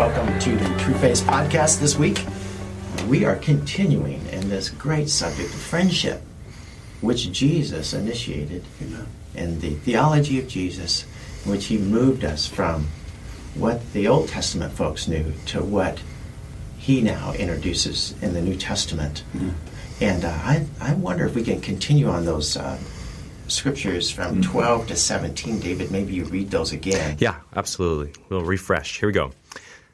Welcome to the Trueface podcast this week. We are continuing in this great subject of friendship, which Jesus initiated Amen. in the theology of Jesus, in which he moved us from what the Old Testament folks knew to what he now introduces in the New Testament. And uh, I, I wonder if we can continue on those uh, scriptures from 12 to 17. David, maybe you read those again. Yeah, absolutely. We'll refresh. Here we go.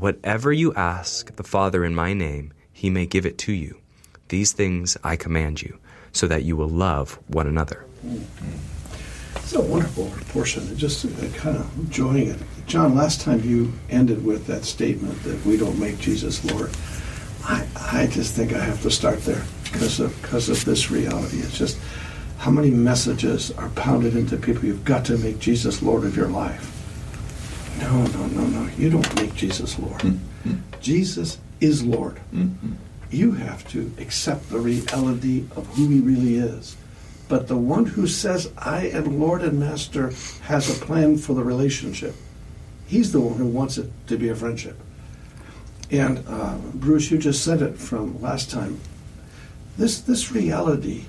whatever you ask the Father in my name, he may give it to you. These things I command you, so that you will love one another. It's a wonderful portion. Just uh, kind of enjoying it. John, last time you ended with that statement that we don't make Jesus Lord. I, I just think I have to start there because of because of this reality. It's just how many messages are pounded into people. You've got to make Jesus Lord of your life. No, no, no, no. You don't make Jesus Lord. Jesus is Lord. You have to accept the reality of who He really is. But the one who says, I am Lord and Master, has a plan for the relationship. He's the one who wants it to be a friendship. And uh, Bruce, you just said it from last time. This, this reality,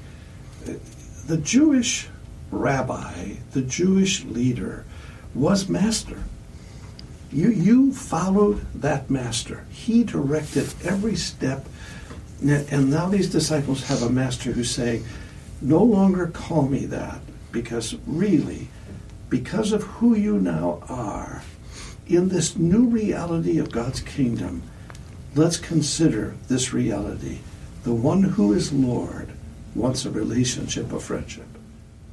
uh, the Jewish rabbi, the Jewish leader, was master. You, you followed that master. He directed every step. And now these disciples have a master who's saying, no longer call me that, because really, because of who you now are, in this new reality of God's kingdom, let's consider this reality. The one who is Lord wants a relationship of friendship.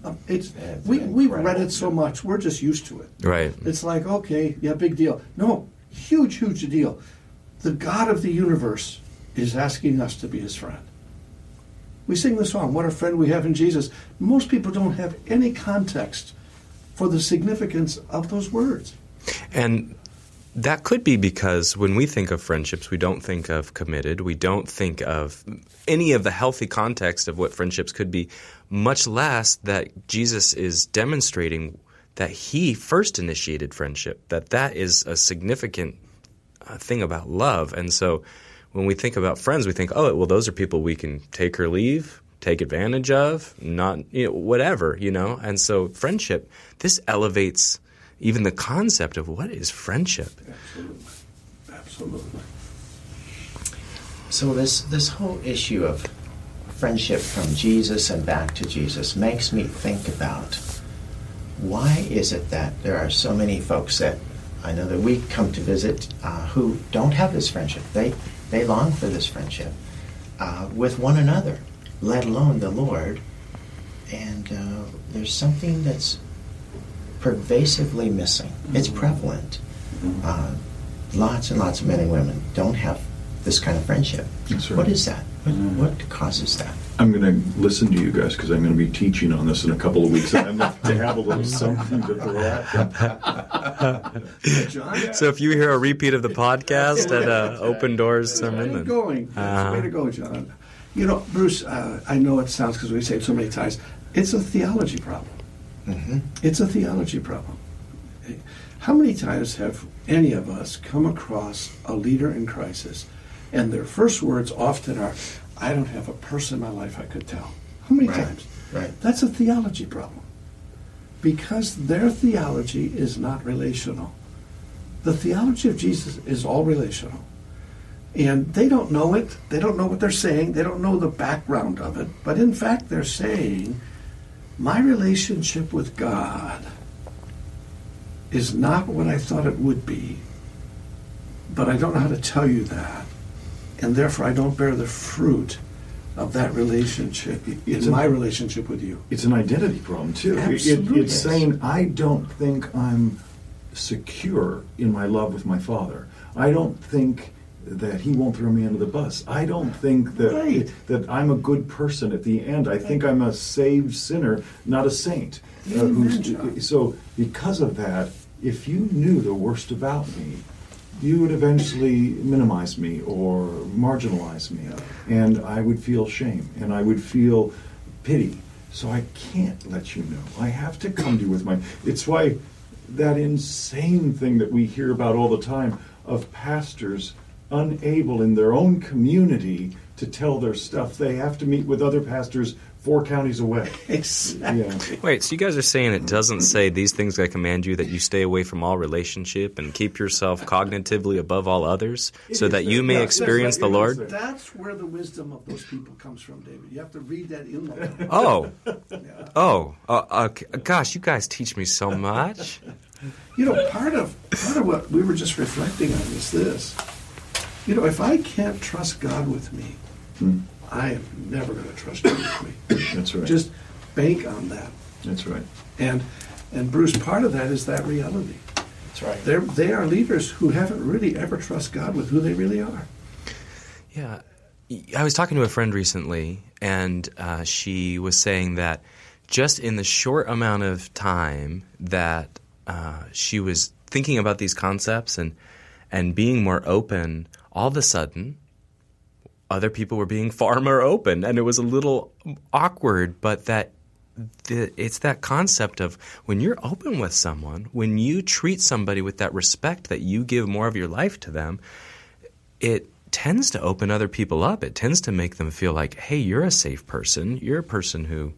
Um, it's, That's we, we've read it so much, we're just used to it. Right. It's like, okay, yeah, big deal. No, huge, huge deal. The God of the universe is asking us to be his friend. We sing the song, What a Friend We Have in Jesus. Most people don't have any context for the significance of those words. And that could be because when we think of friendships, we don't think of committed. We don't think of any of the healthy context of what friendships could be, much less that Jesus is demonstrating that he first initiated friendship, that that is a significant uh, thing about love. And so when we think about friends, we think, oh, well, those are people we can take or leave, take advantage of, not, you know, whatever, you know? And so friendship, this elevates even the concept of what is friendship. Absolutely. Absolutely. So this this whole issue of friendship from Jesus and back to Jesus makes me think about why is it that there are so many folks that I know that we come to visit uh, who don't have this friendship. They they long for this friendship uh, with one another, let alone the Lord. And uh, there's something that's pervasively missing. It's prevalent. Uh, lots and lots of men and women don't have this kind of friendship. That's right. What is that? What, what causes that? I'm going to listen to you guys because I'm going to be teaching on this in a couple of weeks. And I'm going to have a little something to throw at So if you hear a repeat of the podcast at uh, Open Doors Way sermon, to going. Uh-huh. Way to go, John. You know, Bruce, uh, I know it sounds because we say it so many times, it's a theology problem. Hmm It's a theology problem. How many times have any of us come across a leader in crisis and their first words often are, I don't have a person in my life I could tell? How many Right, times? right. That's a theology problem. Because their theology is not relational. The theology of Jesus is all relational. And they don't know it. They don't know what they're saying. They don't know the background of it. But in fact, they're saying, my relationship with God is not what I thought it would be, but I don't know how to tell you that. And therefore, I don't bear the fruit of that relationship It's in my relationship with you. It's an identity problem too. It- it- it's saying I don't think I'm secure in my love with my Father. I don't think that He won't throw me under the bus. I don't think that Right. that I'm a good person at the end. I think I'm a saved sinner, not a saint. Uh, who's- so, because of that, if you knew the worst about me, you would eventually minimize me or marginalize me, and I would feel shame and I would feel pity. So I can't let you know. I have to come to you with my. It's why that insane thing that we hear about all the time of pastors unable in their own community to tell their stuff. They have to meet with other pastors four counties away. Exactly. Yeah. Wait, so you guys are saying it doesn't say these things I command you that you stay away from all relationship and keep yourself cognitively above all others, so is that you may Yeah, experience that's the right. It is Lord? there. That's where the wisdom of those people comes from, David. You have to read that in the Oh, Yeah. oh, uh, uh, gosh, you guys teach me so much. You know, part of part of what we were just reflecting on is this. You know, if I can't trust God with me, Hmm. I am never going to trust you with me. That's right. Just bank on that. That's right. And and Bruce, part of that is that reality. That's right. They're, they are leaders who haven't really ever trust God with who they really are. Yeah. I was talking to a friend recently, and uh, she was saying that just in the short amount of time that uh, she was thinking about these concepts and and being more open, all of a sudden, other people were being far more open, and it was a little awkward. But that the, it's that concept of when you're open with someone, when you treat somebody with that respect that you give more of your life to them, it tends to open other people up. It tends to make them feel like, hey, you're a safe person. You're a person who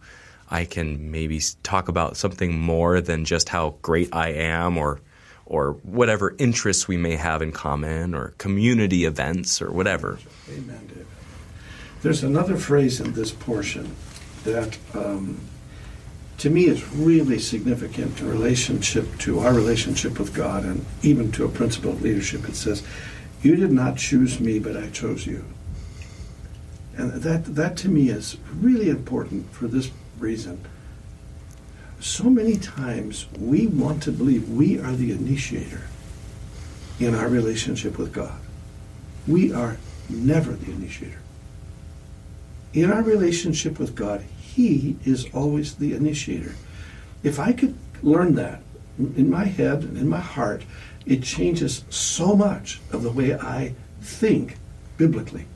I can maybe talk about something more than just how great I am or or whatever interests we may have in common or community events or whatever. Amen, David. There's another phrase in this portion that, um, to me, is really significant in relationship to our relationship with God and even to a principle of leadership. It says, "You did not choose me, but I chose you." And that that to me is really important for this reason. So many times we want to believe we are the initiator in our relationship with God. We are never the initiator. In our relationship with God, He is always the initiator. If I could learn that in my head and in my heart, it changes so much of the way I think biblically.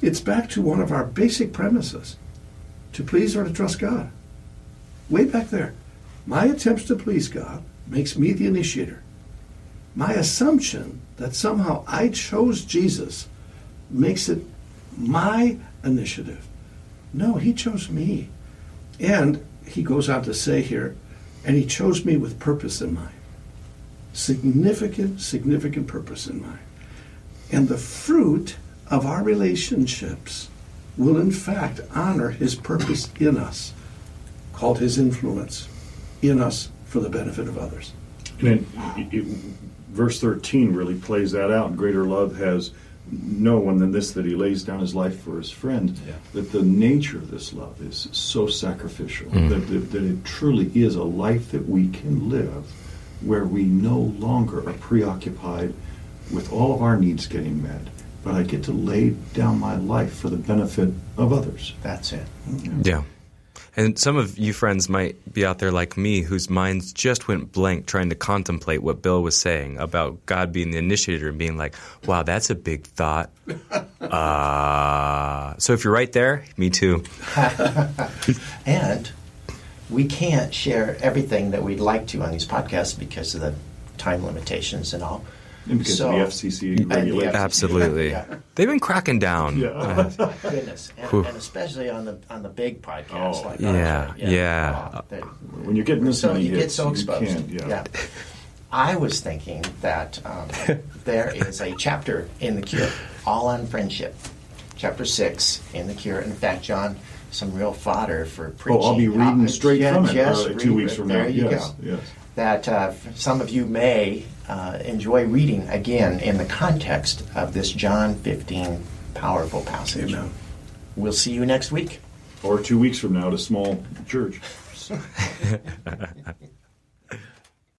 It's back to one of our basic premises to please or to trust God. Way back there. My attempts to please God makes me the initiator my assumption that somehow I chose Jesus makes it my initiative. No, he chose me. And he goes on to say here, and he chose me with purpose in mind. Significant, significant purpose in mind. And the fruit of our relationships will, in fact, honor his purpose in us, called his influence in us for the benefit of others. And it, it, it- verse 13 really plays that out. Greater love has no one than this that he lays down his life for his friend. Yeah. That the nature of this love is so sacrificial mm. that, that, that it truly is a life that we can live where we no longer are preoccupied with all of our needs getting met, but I get to lay down my life for the benefit of others. That's it. Yeah. And some of you friends might be out there like me whose minds just went blank trying to contemplate what Bill was saying about God being the initiator and being like, wow, that's a big thought. Uh, so if you're right there, me too. And we can't share everything that we'd like to on these podcasts because of the time limitations and all. And because So- of the FCC And the regulations. Absolutely. Yeah. They've been cracking down. Yeah. Uh, Goodness, and, and especially on the on the big podcasts Oh. like Yeah, ours. yeah. Oh, that- When you're getting this so many you get hits, so you exposed. can't, yeah. I was thinking that um, there is a chapter in the Cure, all on friendship. Chapter six in the Cure. In fact, John, some real fodder for preaching. Oh, I'll be reading Uh, straight yeah, from it just uh, two weeks it. from there now. you yes, go. yes. That uh, some of you may uh, enjoy reading again in the context of this John 15 powerful passage. Amen. We'll see you next week. Or two weeks from now at a small church.